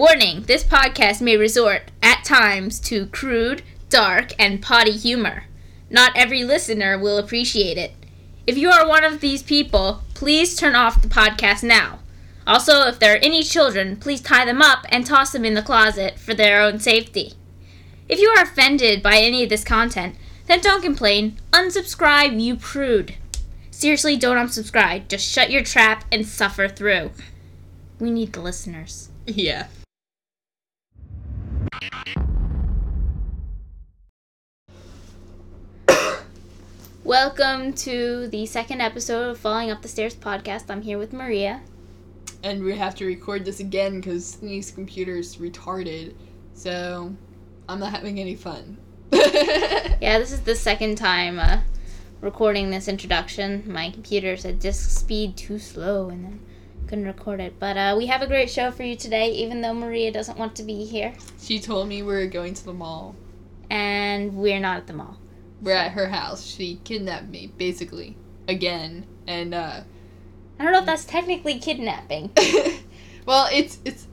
Warning this podcast may resort, at times, to crude, dark, and potty humor. Not every listener will appreciate it. If you are one of these people, please turn off the podcast now. Also, if there are any children, please tie them up and toss them in the closet for their own safety. If you are offended by any of this content, then don't complain. Unsubscribe, you prude. Seriously, don't unsubscribe. Just shut your trap and suffer through. We need the listeners. Yeah. Welcome to the second episode of Falling Up the Stairs podcast. I'm here with Maria. And we have to record this again because Snee's computer's retarded. So I'm not having any fun. Yeah, this is the second time uh, recording this introduction. My computer said disk speed too slow and then couldn't record it. But uh, we have a great show for you today, even though Maria doesn't want to be here. She told me we are going to the mall. And we're not at the mall. We're at her house. She kidnapped me, basically. Again. And uh I don't know if that's technically kidnapping. well, it's it's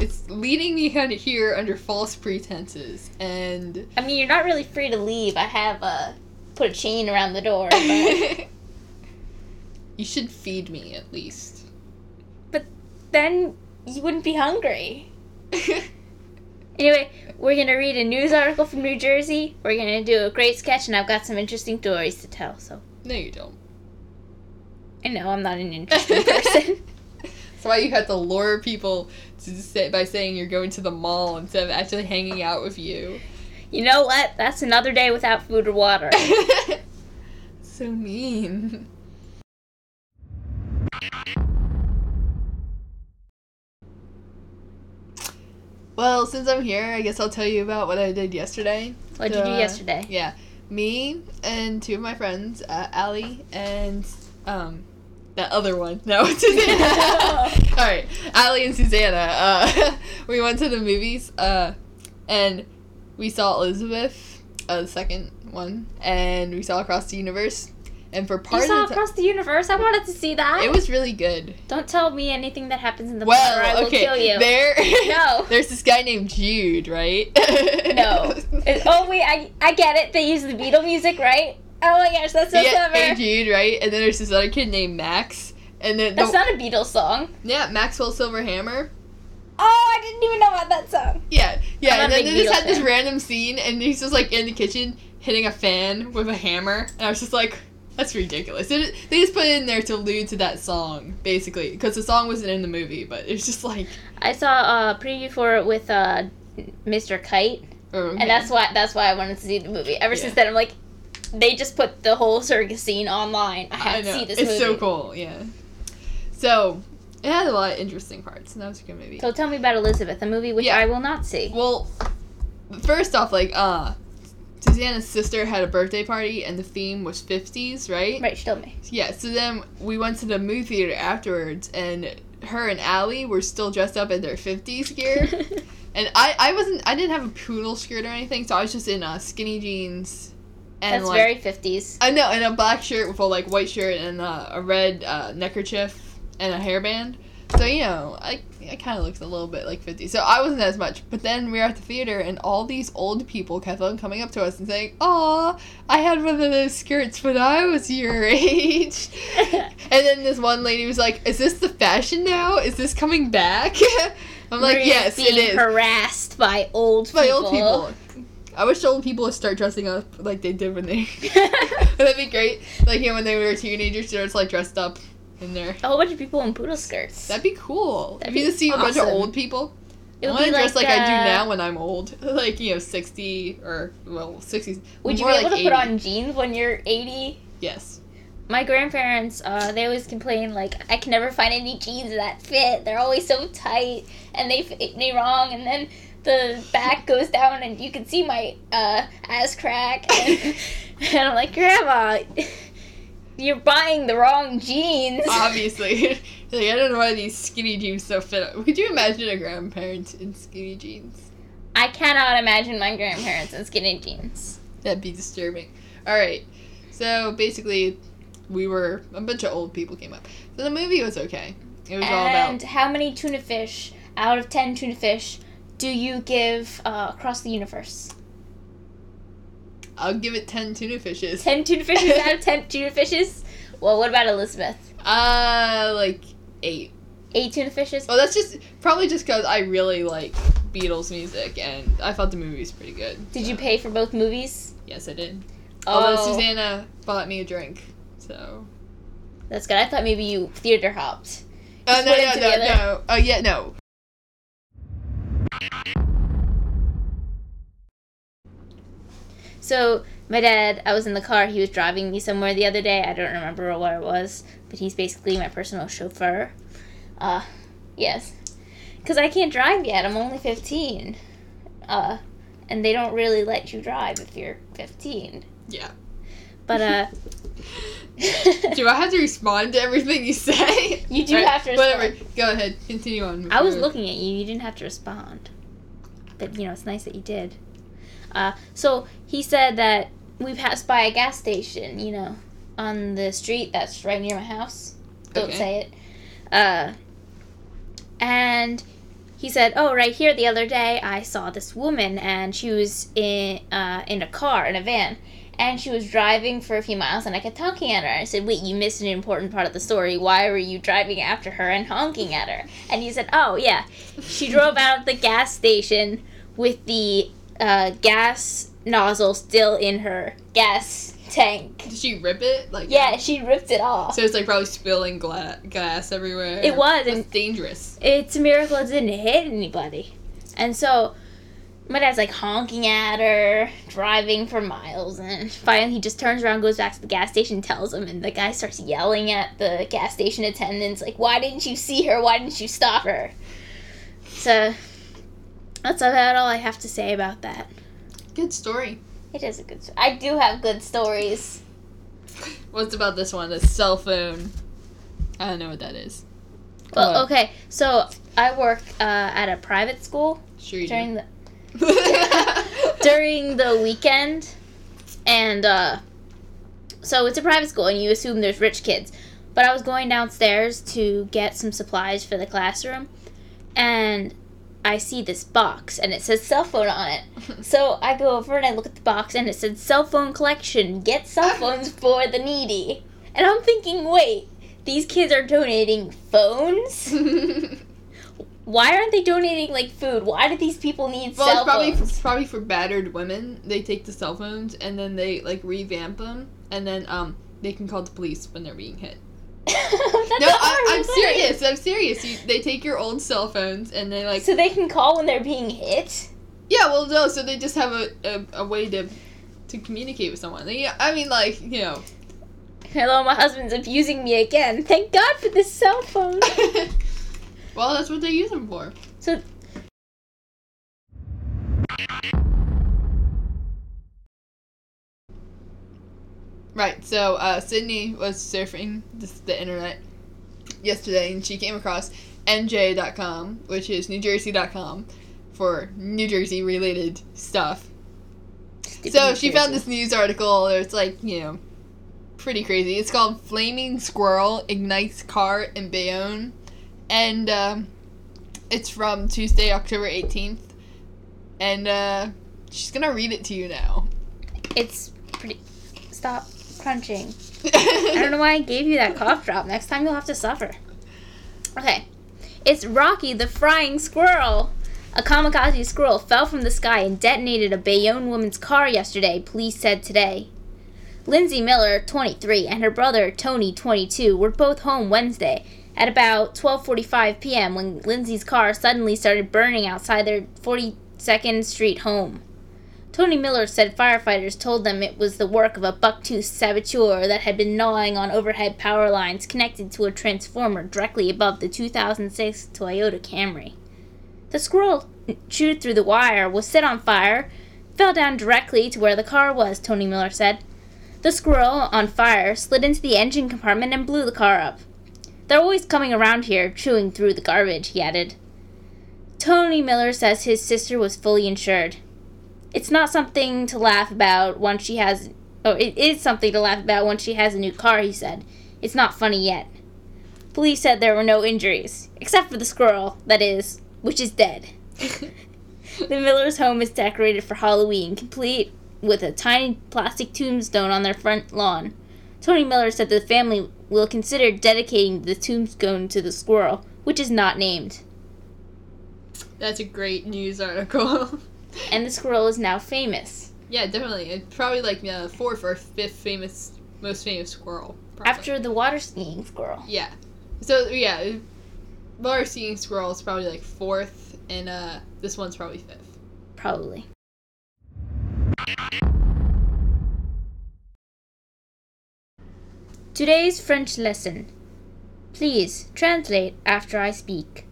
it's leading me here under false pretenses, and I mean, you're not really free to leave. I have uh, put a chain around the door. But, you should feed me at least. But then you wouldn't be hungry. Anyway, we're gonna read a news article from New Jersey. We're gonna do a great sketch, and I've got some interesting stories to tell. So no, you don't. I know I'm not an interesting person. That's why you have to lure people to say by saying you're going to the mall instead of actually hanging out with you. you know what? That's another day without food or water. so mean. Well, since I'm here, I guess I'll tell you about what I did yesterday. What'd you do Uh, yesterday? Yeah, me and two of my friends, uh, Allie and um, that other one. No, Susanna. All right, Allie and Susanna. Uh, we went to the movies, uh, and we saw Elizabeth, uh, the second one, and we saw Across the Universe. And for part You saw of the across the universe. I wanted to see that. it was really good. Don't tell me anything that happens in the plot, or I Well, will okay, kill you. there. No. there's this guy named Jude, right? No. It- oh wait, I I get it. They use the Beatle music, right? Oh my gosh, that's so yeah, clever. hey Jude, right? And then there's this other kid named Max, and then That's the, not a Beatles song. yeah, Maxwell Silverhammer. Oh, I didn't even know about that song. Yeah, yeah, and then they just had this random scene, and he's just like in the kitchen hitting a fan with a hammer, and I was just like, that's ridiculous. It, they just put it in there to allude to that song, basically, because the song wasn't in the movie, but it's just like, I saw a preview for it with uh, Mr. Kite, oh, okay. and that's why that's why I wanted to see the movie. Ever Yeah. since then, I'm like, they just put the whole circus scene online. I have I to see this it's movie. so cool, yeah. So it had a lot of interesting parts, and that was a good movie. So tell me about Elizabeth, a movie which Yeah. I will not see. Well, first off, like, uh, Susanna's sister had a birthday party, and the theme was 50s, right? Right, she told me. Yeah, so then we went to the movie theater afterwards, and her and Allie were still dressed up in their 50s gear. and I, I wasn't, I didn't have a poodle skirt or anything, so I was just in uh, skinny jeans. And That's like, very 50s. I know, and a black shirt with a like white shirt and uh, a red uh, neckerchief and a hairband. So you know, I I kind of looked a little bit like fifty. So I wasn't as much. But then we were at the theater, and all these old people kept on coming up to us and saying, "Aw, I had one of those skirts when I was your age." and then this one lady was like, "Is this the fashion now? Is this coming back?" I'm like, Maria's "Yes, it is." harassed by old By people. old people. I wish old people would start dressing up like they did when they. That'd be great. Like you know, when they were teenagers, they're just like dressed up in there. a whole bunch of people in poodle skirts. That'd be cool. That'd if you just see a bunch of old people. It I want to dress like, I do uh, now when I'm old, like you know, sixty or well, sixty. Would you be able like to put on jeans when you're 80? Yes. My grandparents, uh, they always complain like I can never find any jeans that fit. They're always so tight and they fit me wrong. And then the back goes down and you can see my uh, ass crack. And, and I'm like, Grandma, you're buying the wrong jeans. Obviously, like I don't know why these skinny jeans so fit. Could you imagine a grandparent in skinny jeans? I cannot imagine my grandparents in skinny jeans. That'd be disturbing. All right. So basically, we were a bunch of old people came up. So the movie was okay. It was all about. And how many tuna fish out of 10 tuna fish do you give uh, across the universe? I'll give it ten tuna fishes. 10 tuna fishes out of 10 tuna fishes? Well, what about Elizabeth? Uh, like eight. 8 tuna fishes? Well, that's just probably just because I really like Beatles music and I thought the movie was pretty good. Did so- you pay for both movies? Yes, I did. Although Oh, Susanna bought me a drink, so. that's good. I thought maybe you theater hopped. Oh Just no no no no! Oh yeah no. So my dad, I was in the car. He was driving me somewhere the other day. I don't remember where it was, but he's basically my personal chauffeur. Uh, yes, because I can't drive yet. I'm only 15. Uh, and they don't really let you drive if you're 15. Yeah. But uh, Do I have to respond to everything you say? You do Right, have to respond. Whatever. Go ahead. Continue on. I was looking at you. You didn't have to respond. But you know, it's nice that you did. Uh, so he said that we passed by a gas station. You know, on the street that's right near my house. Don't Okay. say it. Uh, and he said, "Oh, right here. The other day, I saw this woman, and she was in uh, in a car in a van." And she was driving for a few miles, and I kept honking at her. I said, "Wait, you missed an important part of the story. Why were you driving after her and honking at her?" And he said, "Oh, yeah, she drove out of the gas station with the uh, gas nozzle still in her gas tank. Did she rip it? Like Yeah, she ripped it off. So it's like probably spilling gla- gas everywhere. It was, and- dangerous. It's a miracle it didn't hit anybody. And so my dad's like honking at her, driving for miles, and finally he just turns around, goes back to the gas station, tells him, and the guy starts yelling at the gas station attendants, like, "Why didn't you see her? Why didn't you stop her?" So that's about all I have to say about that. Good story. It is a good. Sto- I do have good stories. What's about this one? The cell phone. I don't know what that is. Well, What? okay, so I work uh, at a private school Sure you during do. the during the weekend and uh so it's a private school and you assume there's rich kids but i was going downstairs to get some supplies for the classroom and i see this box and it says cell phone on it so i go over and i look at the box and it said cell phone collection get cell phones for the needy and i'm thinking wait these kids are donating phones why aren't they donating like food why do these people need cell phones? well, cell it's probably phones for, probably for battered women. They take the cell phones and then they like revamp them, and then um they can call the police when they're being hit. No, I, am serious. I'm serious. You, they take your old cell phones and they like So they can call when they're being hit. yeah. Well, no. So they just have a, a, a way to to communicate with someone. They, I mean, like you know. Hello, my husband's abusing me again. Thank God for this cell phone. well, that's what they use them for. So Right. So uh, Sydney was surfing the internet yesterday, and she came across NJ.com, which is NewJersey.com, for New Jersey related stuff. So she found this news article. It's like you know, pretty crazy. It's called "Flaming Squirrel Ignites Car in Bayonne," and um, it's from Tuesday, October eighteenth. And uh, she's gonna read it to you now. It's pretty. Stop crunching. I don't know why I gave you that cough drop. Next time you'll have to suffer. Okay. It's Rocky the Frying Squirrel. A kamikaze squirrel fell from the sky and detonated a Bayonne woman's car yesterday, police said today. Lindsay Miller, 23, and her brother, Tony, 22, were both home Wednesday at about 12:45 p.m. when Lindsay's car suddenly started burning outside their 42nd Street home. Tony Miller said firefighters told them it was the work of a buck-toothed saboteur that had been gnawing on overhead power lines connected to a transformer directly above the 2006 Toyota Camry. The squirrel chewed through the wire, was set on fire, fell down directly to where the car was, Tony Miller said. The squirrel, on fire, slid into the engine compartment and blew the car up. They're always coming around here, chewing through the garbage, he added. Tony Miller says his sister was fully insured. It's not something to laugh about once she has. Oh, it is something to laugh about once she has a new car, he said. It's not funny yet. Police said there were no injuries, except for the squirrel, that is, which is dead. the Miller's home is decorated for Halloween, complete with a tiny plastic tombstone on their front lawn. Tony Miller said the family will consider dedicating the tombstone to the squirrel, which is not named. That's a great news article. And the squirrel is now famous. yeah, definitely. It's probably like the fourth or fifth famous, most famous squirrel. probably. After the water skiing squirrel. Yeah. So yeah, water skiing squirrel is probably like fourth, and uh, this one's probably fifth. Probably. Today's French lesson. Please translate after I speak.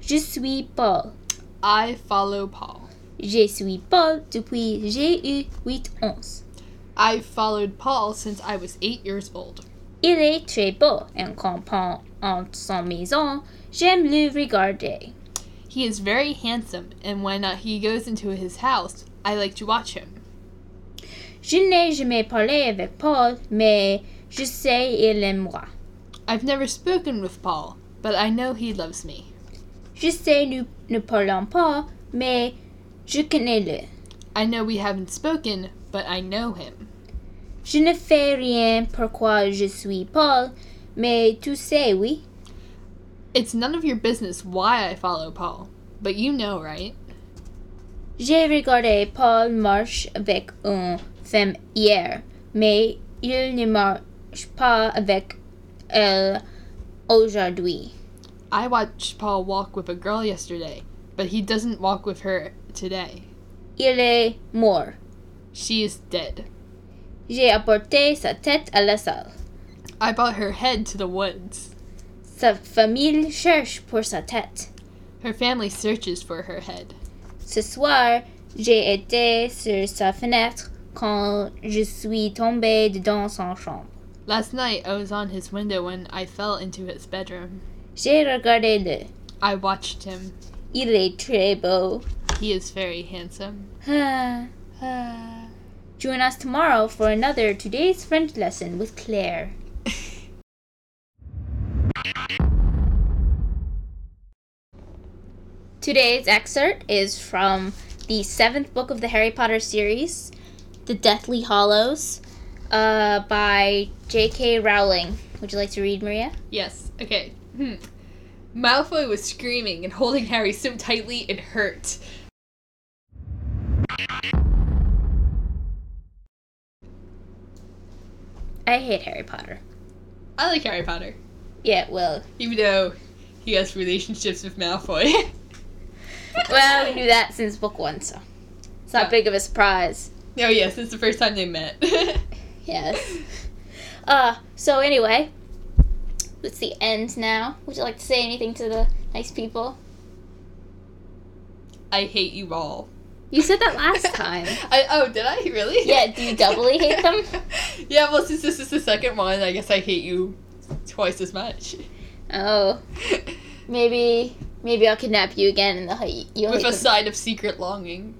Je suis Paul. I follow Paul. Je suis Paul depuis j'ai eu 8 ans. I've followed Paul since I was eight years old. Il est très beau et campant en son maison. J'aime le regarder. He is very handsome, and when uh, he goes into his house, I like to watch him. Je n'ai jamais parlé avec Paul, mais je sais il aime moi. I've never spoken with Paul, but I know he loves me. Je sais nous ne parlons pas, mais je connais le. I know we haven't spoken, but I know him. Je ne fais rien pourquoi je suis Paul, mais tu sais, oui. It's none of your business why I follow Paul, but you know, right? J'ai regardé Paul marche avec une femme hier, mais il ne marche pas avec elle aujourd'hui. I watched Paul walk with a girl yesterday, but he doesn't walk with her today. Il est mort. She is dead. J'ai apporté sa tête à la salle. I brought her head to the woods. Sa famille cherche pour sa tête. Her family searches for her head. Ce soir, j'ai été sur sa fenêtre quand je suis tombé dans son chambre. Last night I was on his window when I fell into his bedroom. J'ai regardé le. I watched him. Il est très beau. He is very handsome. Join us tomorrow for another Today's French lesson with Claire. Today's excerpt is from the seventh book of the Harry Potter series, The Deathly Hallows, uh, by J.K. Rowling. Would you like to read, Maria? Yes. Okay. Hmm. Malfoy was screaming and holding Harry so tightly it hurt. I hate Harry Potter. I like Harry Potter, Yeah, well, even though he has relationships with Malfoy. well, we knew that since book one, so it's not big of a surprise. oh yes, it's the first time they met. Yes. Uh, so anyway, it's the end now. Would you like to say anything to the nice people? I hate you all. You said that last time. I oh did I really? Yeah, do you doubly hate them? yeah, well since this is the second one, I guess I hate you twice as much. Oh, maybe maybe I'll kidnap you again and they'll hate you. With hate a them. side of secret longing.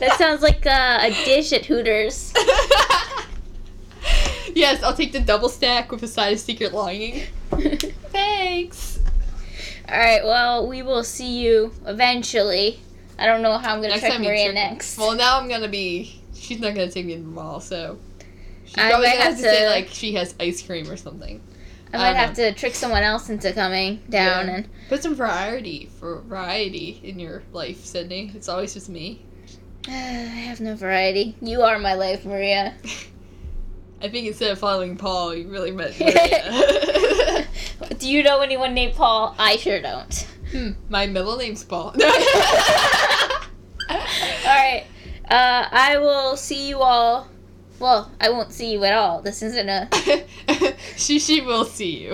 That sounds like uh, a dish at Hooters. Yes, I'll take the double stack with a side of secret longing. Thanks. All right. Well, we will see you eventually. I don't know how I'm gonna Next trick Maria trick- next. Well, now I'm gonna be. She's not gonna take me to the mall, so she's I probably gonna have to say like she has ice cream or something. I might don't have to trick someone else into coming down Yeah. and. Put some variety for variety in your life, Sydney. It's always just me. I have no variety. You are my life, Maria. I think instead of following Paul, you really meant Maria. Do you know anyone named Paul? I sure don't. hmm, my middle name's Paul. Alright. Uh, I will see you all. Well, I won't see you at all. This isn't a. she she will see you.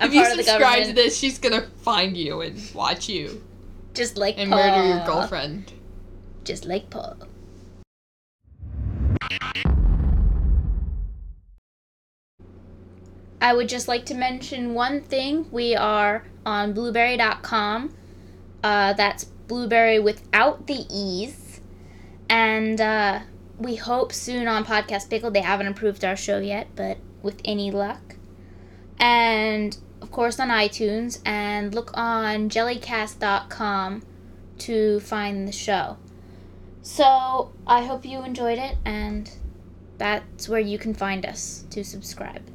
I'm if you part of the subscribe to this, she's gonna find you and watch you Just like and Paul. murder your girlfriend. Just like Paul. I would just like to mention one thing. We are on blubrry.com. Uh, that's blueberry without the E's. And uh, we hope soon on Podcast Pickle. They haven't approved our show yet, but with any luck. And of course, on iTunes and look on jellycast.com to find the show. So I hope you enjoyed it, and that's where you can find us to subscribe.